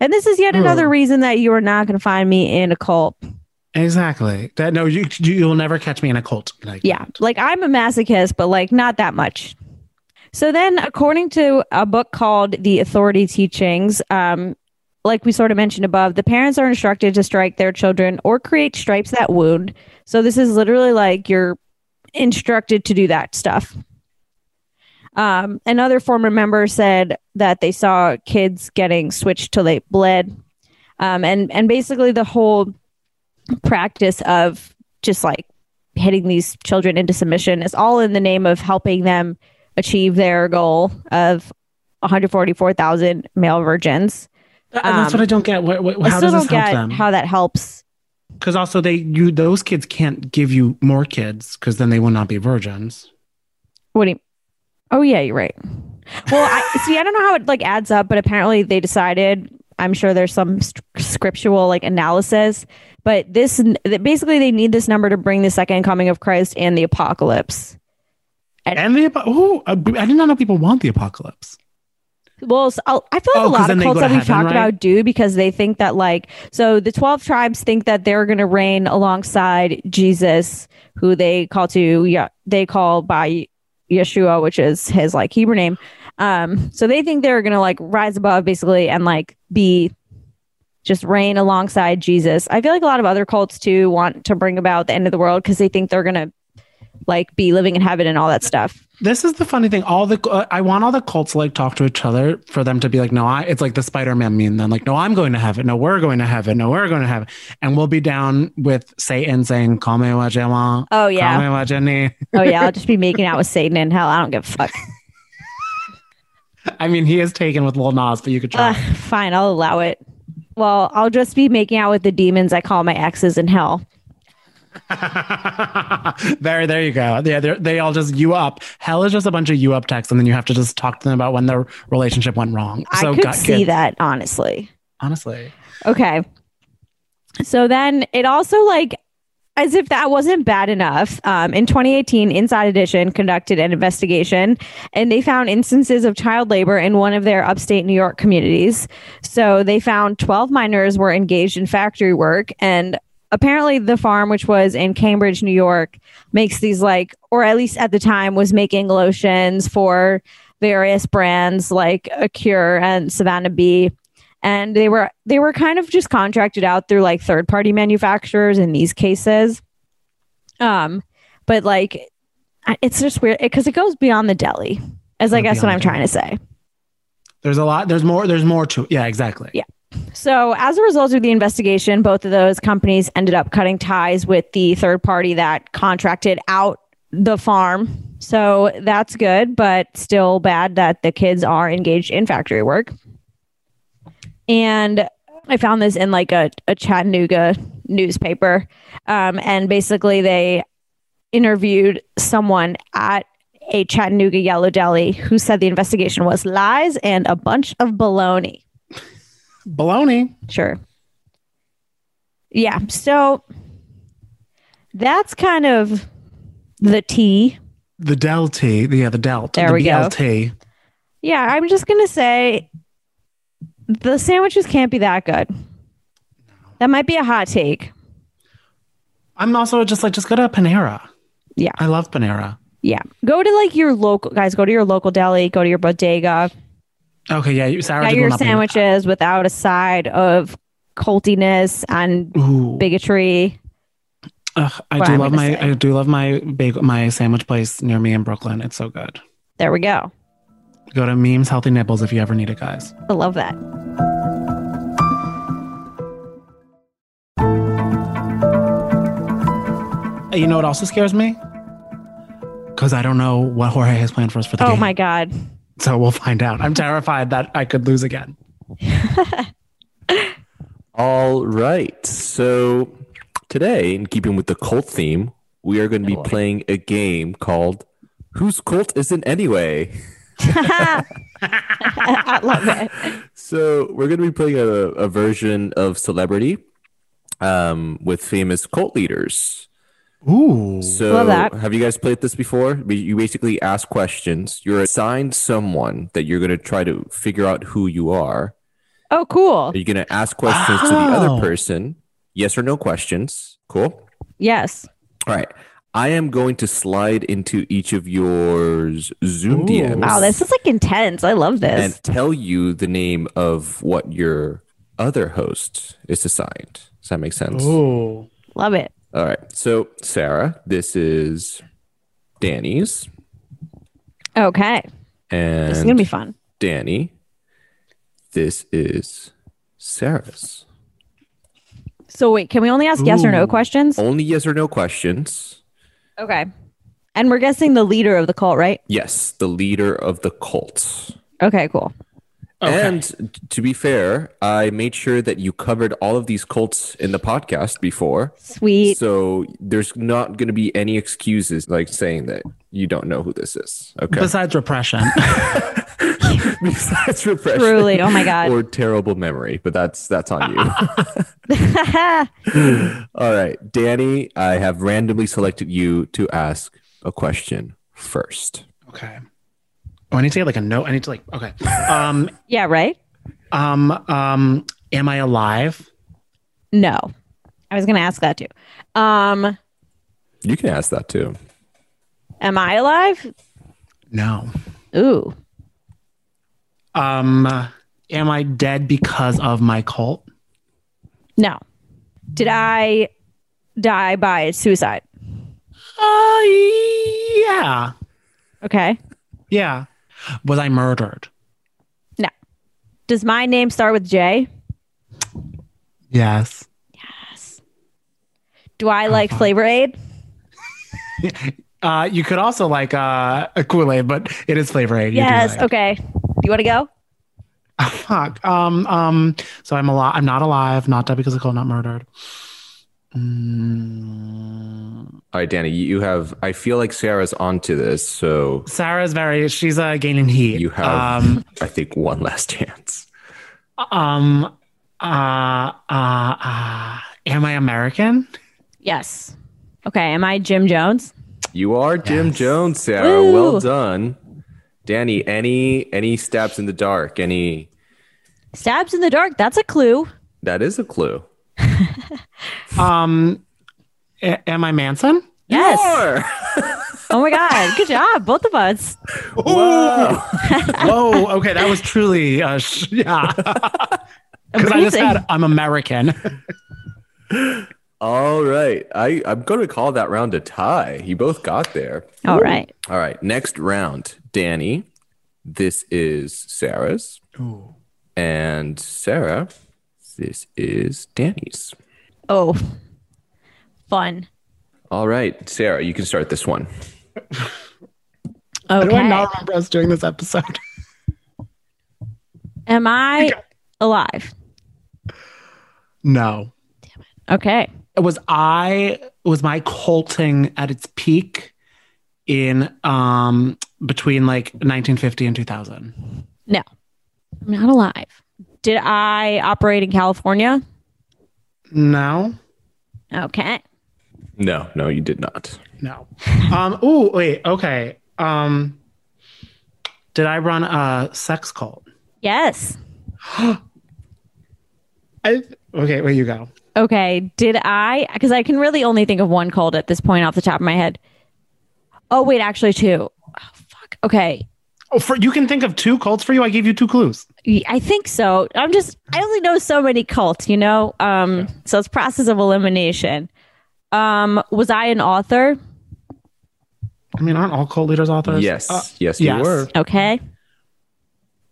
And this is yet Hmm. another reason that you are not going to find me in a cult. exactly. That no, you you- you'll never catch me in a cult. Like Yeah. that. Like I'm a masochist, but like not that much. So then, according to a book called The Authority Teachings, um, like we sort of mentioned above, the parents are instructed to strike their children or create stripes that wound. So this is literally like you're instructed to do that stuff. Um, another former member said that they saw kids getting switched till they bled, um, and and basically the whole practice of just like hitting these children into submission is all in the name of helping them achieve their goal of 144,000 male virgins. And that's Um, what I don't get. What, what, how does this help them? how that helps. Because also they you those kids can't give you more kids because then they will not be virgins. What do you? Oh yeah, you're right. Well, I see. I don't know how it like adds up, but apparently they decided. I'm sure there's some st- scriptural like analysis, but this basically they need this number to bring the second coming of Christ and the apocalypse. And the oh, I did not know people want the apocalypse. Well, so I feel like Oh, a lot of cults that we've heaven, talked right? about do because they think that like so the twelve tribes think that they're going to reign alongside Jesus, who they call to yeah they call by Yeshua, which is his like Hebrew name. Um, so they think they're to like rise above basically and like be just reign alongside Jesus. I feel like a lot of other cults too want to bring about the end of the world because they think they're to like be living in heaven and all that stuff. This is the funny thing. All the uh, I want all the cults to like talk to each other for them to be like, no, I. It's like the Spider-Man meme. Then like, no, I'm going to heaven. No, we're going to heaven. No, we're going to heaven. And we'll be down with Satan saying, "Call me what you want. Oh Call yeah. me what you need." Oh yeah, I'll just be making out with Satan in hell. I don't give a fuck. I mean, he is taken with Lil Nas, but you could try. Ugh, fine, I'll allow it. Well, I'll just be making out with the demons I call my exes in hell. there, there you go. Yeah, they're- all just you up. Hell is just a bunch of you up texts, and then you have to just talk to them about when their relationship went wrong. So I could see good. that, honestly. honestly. Okay. So then it also like as if that wasn't bad enough. Um, in 2018, Inside Edition conducted an investigation and they found instances of child labor in one of their upstate New York communities. So they found 12 minors were engaged in factory work and apparently the farm which was in Cambridge, New York makes these like or at least at the time was making lotions for various brands like Acure and Savannah Bee and they were they were kind of just contracted out through like third party manufacturers in these cases um but like it's just weird because it goes beyond the deli as i guess what i'm trying to say There's a lot. There's more. There's more to. it. Yeah, exactly. Yeah. So as a result of the investigation both of those companies ended up cutting ties with the third party that contracted out the farm so that's good but still bad that the kids are engaged in factory work and I found this in like a, a Chattanooga newspaper. Um, and basically, they interviewed someone at a Chattanooga Yellow Deli who said the investigation was lies and a bunch of baloney. Baloney. Sure. Yeah. So that's kind of the T. The Del T. Yeah, the Delt. There the we go. BLT. Yeah, I'm just gonna say the sandwiches can't be that good. That might be a hot take. I'm also just like, just go to Panera. Yeah. I love Panera. Yeah. Go to like your local guys, go to your local deli, go to your bodega, Okay, yeah, get your sandwiches without a side of cultiness and Ooh, bigotry. ugh, I what do I'm love my, say. I do love my bagel, my sandwich place near me in Brooklyn. It's so good. There we go. Go to Memes Healthy nipples if you ever need it, guys. I love that. You know what also scares me? Because I don't know what Jorge has planned for us for the Oh game. Oh my God. So we'll find out. I'm terrified that I could lose again. All right. So today, in keeping with the cult theme, we are going to be playing a game called Whose Cult Is It Anyway? I love it. So we're going to be playing a, a version of Celebrity um, with famous cult leaders. Ooh. So that. have you guys played this before? You basically ask questions. You're assigned someone that you're going to try to figure out who you are. Oh, cool. Are you going to ask questions to the Oh. other person? Yes or no questions. Cool. Yes. All right. I am going to slide into each of your Zoom Ooh. DMs Wow, this is like intense. I love this. and tell you the name of what your other host is assigned. Does that make sense? Ooh. love it. All right. So, Sarah, this is Danny's. Okay. And This is going to be fun. Danny, this is Sarah's. So, wait, can we only ask yes or no questions? Only yes or no questions. Okay. And we're guessing the leader of the cult, right? Yes, the leader of the cult. Okay, cool. Okay. And to be fair, I made sure that you covered all of these cults in the podcast before. Sweet. So there's not going to be any excuses like saying that you don't know who this is. Okay. Besides repression. Besides repression. Truly. Oh my God. Or terrible memory, but that's that's on you. All right, Danny, I have randomly selected you to ask a question first. okay. Oh, I need to get like a note. I need to like, okay. Um, yeah, right? um, um, am I alive? No. I was going to ask that too. Um, You can ask that too. am I alive? No. Ooh. Um, am I dead because of my cult? No. Did I die by suicide? Uh, yeah. Okay. Yeah. Was I murdered? No. Does my name start with J? Yes. Yes. Do I like Flavor Aid? Uh, you could also like uh, a Kool Aid, but it is flavor aid. You Yes. like- Okay. Do you want to go? Oh, fuck. Um. Um. So I'm alive. I'm not alive. Not dead because of cold. Not murdered. Mm. All right, Danny, you have. I feel like Sarah's onto this, so Sarah's very. She's uh, gaining heat. you have, Um. I think, one last chance. Um. Uh. Uh. uh am I American? Yes. Okay. Am I Jim Jones? You are Jim Jones, Sarah. Woo. Well done, Danny. Any any stabs in the dark? Any? Stabs in the dark. That's a clue. That is a clue. Um. a- am I Manson? Yes. Oh my God. Good job. Both of us. Wow. Whoa. Okay. That was truly. Uh, sh- yeah. Because I just Amazing. had. I'm American. All right. I, I'm going to call that round a tie. You both got there. All right. All right. Next round, Danny. This is Sarah's. Ooh. And Sarah, this is Danny's. Oh, fun. All right. Sarah, you can start this one. How do I Okay. not remember us doing this episode? Am I alive? No. Damn it. Okay. was I was my colting at its peak in um between like 1950 and 2000. No, I'm not alive. Did I operate in California? No, Okay. No, no, you did not. no. Um. Oh wait. Okay. Um. Did I run a sex cult? Yes. I, okay. Where you go? Okay. Did I? Because I can really only think of one cult at this point off the top of my head. Oh, wait, actually, two. Oh, fuck. Okay. Oh, for you can think of two cults for you. I gave you two clues. I think so. I'm just, I only know so many cults, you know? Um, So it's process of elimination. Um, was I an author? I mean, aren't all cult leaders authors? Yes, Uh, yes, you yes. were. Okay.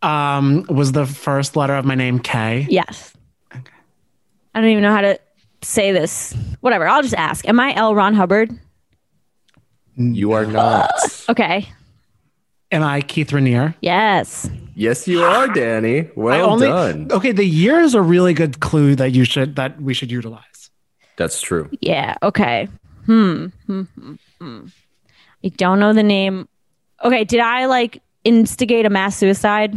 um. Was the first letter of my name K? Yes. Okay. I don't even know how to say this. Whatever. I'll just ask. Am I L. Ron Hubbard? You are not. Okay. Am I Keith Raniere? Yes. yes, you are, Danny. Well only- done. Okay, the year is a really good clue that you should that we should utilize. That's true. Yeah. Okay. Hmm. Hmm. hmm, hmm. I don't know the name. Okay. Did I like instigate a mass suicide?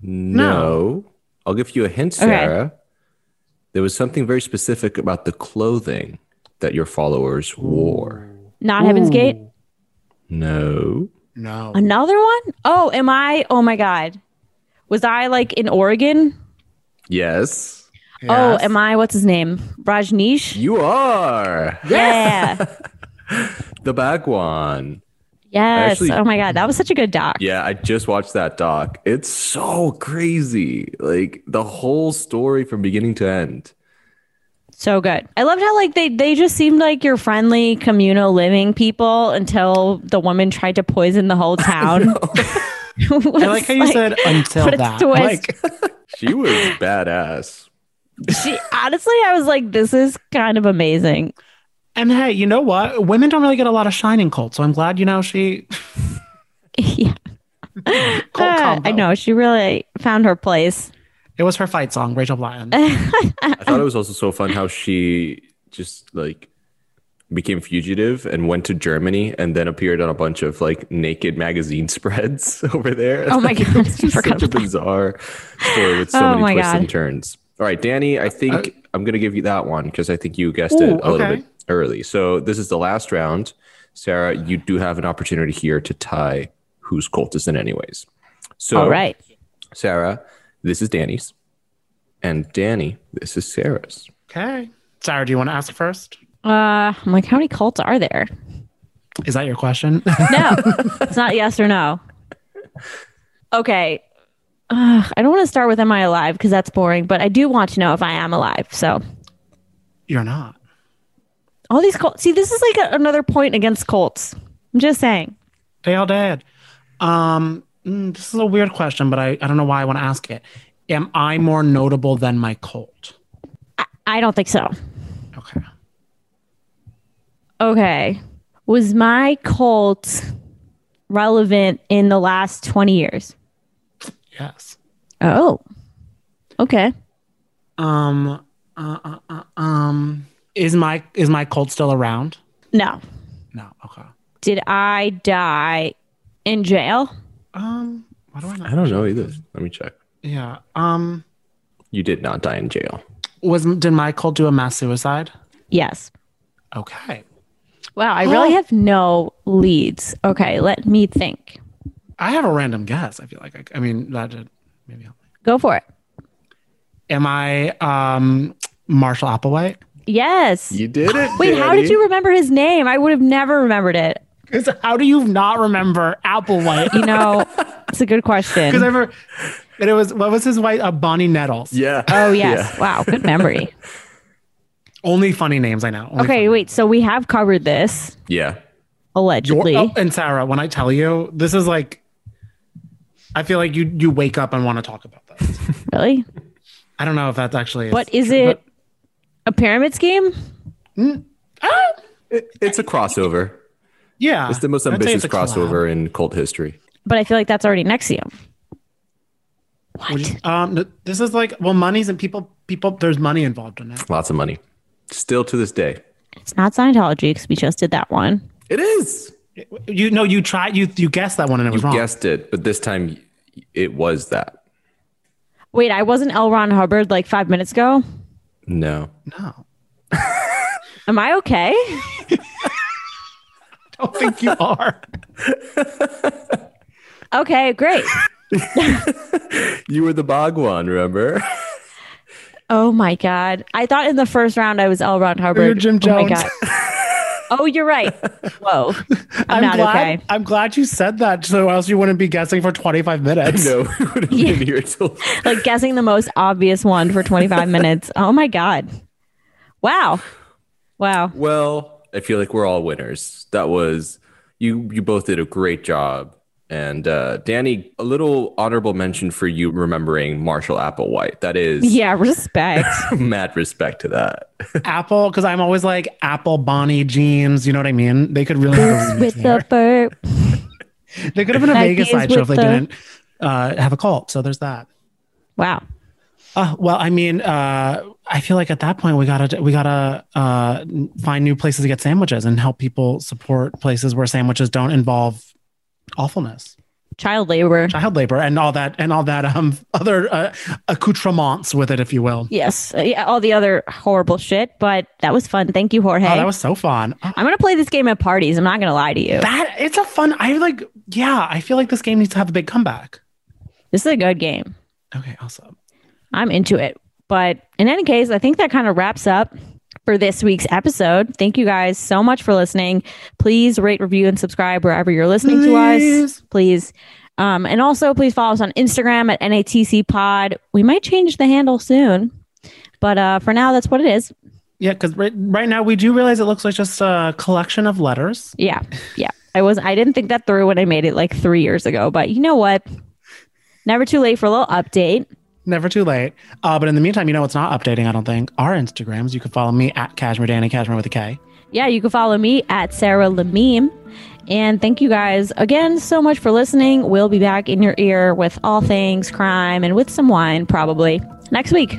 No. I'll give you a hint, Okay. Sarah. There was something very specific about the clothing that your followers wore. Not Heaven's Gate. No. No. Another one? Oh, am I? Oh my God. Was I like in Oregon? Yes. Oh, am I? What's his name? Rajneesh? You are. Yeah. The Bhagwan. yes. Actually- oh my God. That was such a good doc. Yeah, I just watched that doc. It's so crazy. Like the whole story from beginning to end. So good. I loved how like they they just seemed like your friendly communal living people until the woman tried to poison the whole town. I like how you said until that. Like, She was badass. she honestly I was like, this is kind of amazing. and hey, you know what? Women don't really get a lot of shining cult, so I'm glad you know she. yeah. Cult Uh, combo. I know. She really found her place. It was her fight song, Rachel Platten. I thought it was also so fun how she just like became fugitive and went to Germany and then appeared on a bunch of like naked magazine spreads over there. Oh my Like, God, it's I just forgot such a bizarre story with so Oh many twists God. and turns. All right, Danny, I think I'm gonna give you that one because I think you guessed Ooh, it a little bit early. So this is the last round. Sarah, you do have an opportunity here to tie whose cult is in anyways. So All right. Sarah, this is Danny's. And Danny, this is Sarah's. okay. Sarah, do you want to ask first? Uh I'm like, how many cults are there? Is that your question? No. it's not yes or no. Okay. Ugh, I don't want to start with am I alive because that's boring, but I do want to know if I am alive. So You're not. all these cults. See, this is like a, another point against cults. I'm just saying. They all dead. Um, mm, this is a weird question, but I, I don't know why I want to ask it. Am I more notable than my cult? I don't think so. Okay. Okay. Was my cult relevant in the last 20 years? Yes. Oh. Okay. Um. Uh, uh, uh, um. Is my is my cult still around? No. No. Okay. Did I die in jail? Um. Why do I not? I don't know either. Let me check. Yeah. Um. You did not die in jail. Was did Michael do a mass suicide? Yes. Okay. Wow, I really have no leads. Okay, let me think. I have a random guess. I feel like I, I mean that did maybe help. me. Go for it. Am I um Marshall Applewhite? Yes. You did it. Wait, how did you remember his name? I would have never remembered it. 'Cause How do you not remember Applewhite? You know, it's a good Because question. I remember, and it was what was his white? Uh, Bonnie Nettles. Yeah. Oh, yes. Wow, good memory. Only funny names I know. Only Okay, funny. wait. So we have covered this Yeah. Your- allegedly. oh, and Sarah, when I tell you, this is like, I feel like you you wake up and want to talk about this. Really? I don't know if that's actually. What is true, it? A pyramid scheme? It- it's a crossover. But- yeah, It's the most ambitious it's a collab. crossover in cult history. But I feel like that's already NXIVM. Would you- um, this is like well, money's and people people. There's money involved in it. Lots of money. Still to this day. It's not Scientology because we just did that one. It is. You know, you tried. You you guessed that one and it You was wrong. guessed it, but this time it was that. Wait, I wasn't L. Ron Hubbard like five minutes ago. No. No, Am I okay? I don't think you are. Okay, great. You were the Bhagwan, remember? Oh my god! I thought in the first round I was L. Ron Hubbard. You're Jim Oh my Jones. god. Oh, you're right. Whoa, I'm, not glad. okay. I'm glad you said that, so else you wouldn't be guessing for 25 minutes. no, we would have Yeah. been here till Like guessing the most obvious one for 25 minutes. Oh my god! Wow, wow. Well, I feel like we're all winners. That was you. You both did a great job, and uh, Danny, a little honorable mention for you remembering Marshall Applewhite. That is Yeah, respect. mad respect to that. Apple, because I'm always like Apple, Bonnie, jeans. You know what I mean? They could really have a With the burp. They could have been a Vegas Nikes sideshow if they the- didn't uh, have a cult. So there's that. Wow. Uh, well, I mean, uh, I feel like at that point we gotta we gotta uh, find new places to get sandwiches and help people support places where sandwiches don't involve awfulness, Child labor. child labor, and all that and all that um other uh, accoutrements with it, if you will. Yes. Uh, yeah, all the other horrible shit, but that was fun. Thank you, Jorge. Oh, that was so fun. Oh, I'm gonna play this game at parties. I'm not gonna lie to you. that it's a fun. I like. Yeah, I feel like this game needs to have a big comeback. This is a good game. Okay, awesome. I'm into it. But in any case, I think that kind of wraps up for this week's episode. Thank you guys so much for listening. Please rate, review, and subscribe wherever you're listening to us. Please. Please. Um, and also, please follow us on Instagram at NATC Pod. We might change the handle soon, but uh, for now, that's what it is. Yeah, because right, right now we do realize it looks like just a collection of letters. Yeah, yeah. I was I didn't think that through when I made it like three years ago, but you know what? Never too late for a little update. Never too late. Uh, but in the meantime, you know, it's not updating, I don't think. Our Instagrams, you can follow me at Cashmere Danny, Cashmere with a K. yeah, you can follow me at Sarah Lameme. And thank you guys again so much for listening. We'll be back in your ear with all things crime and with some wine probably next week.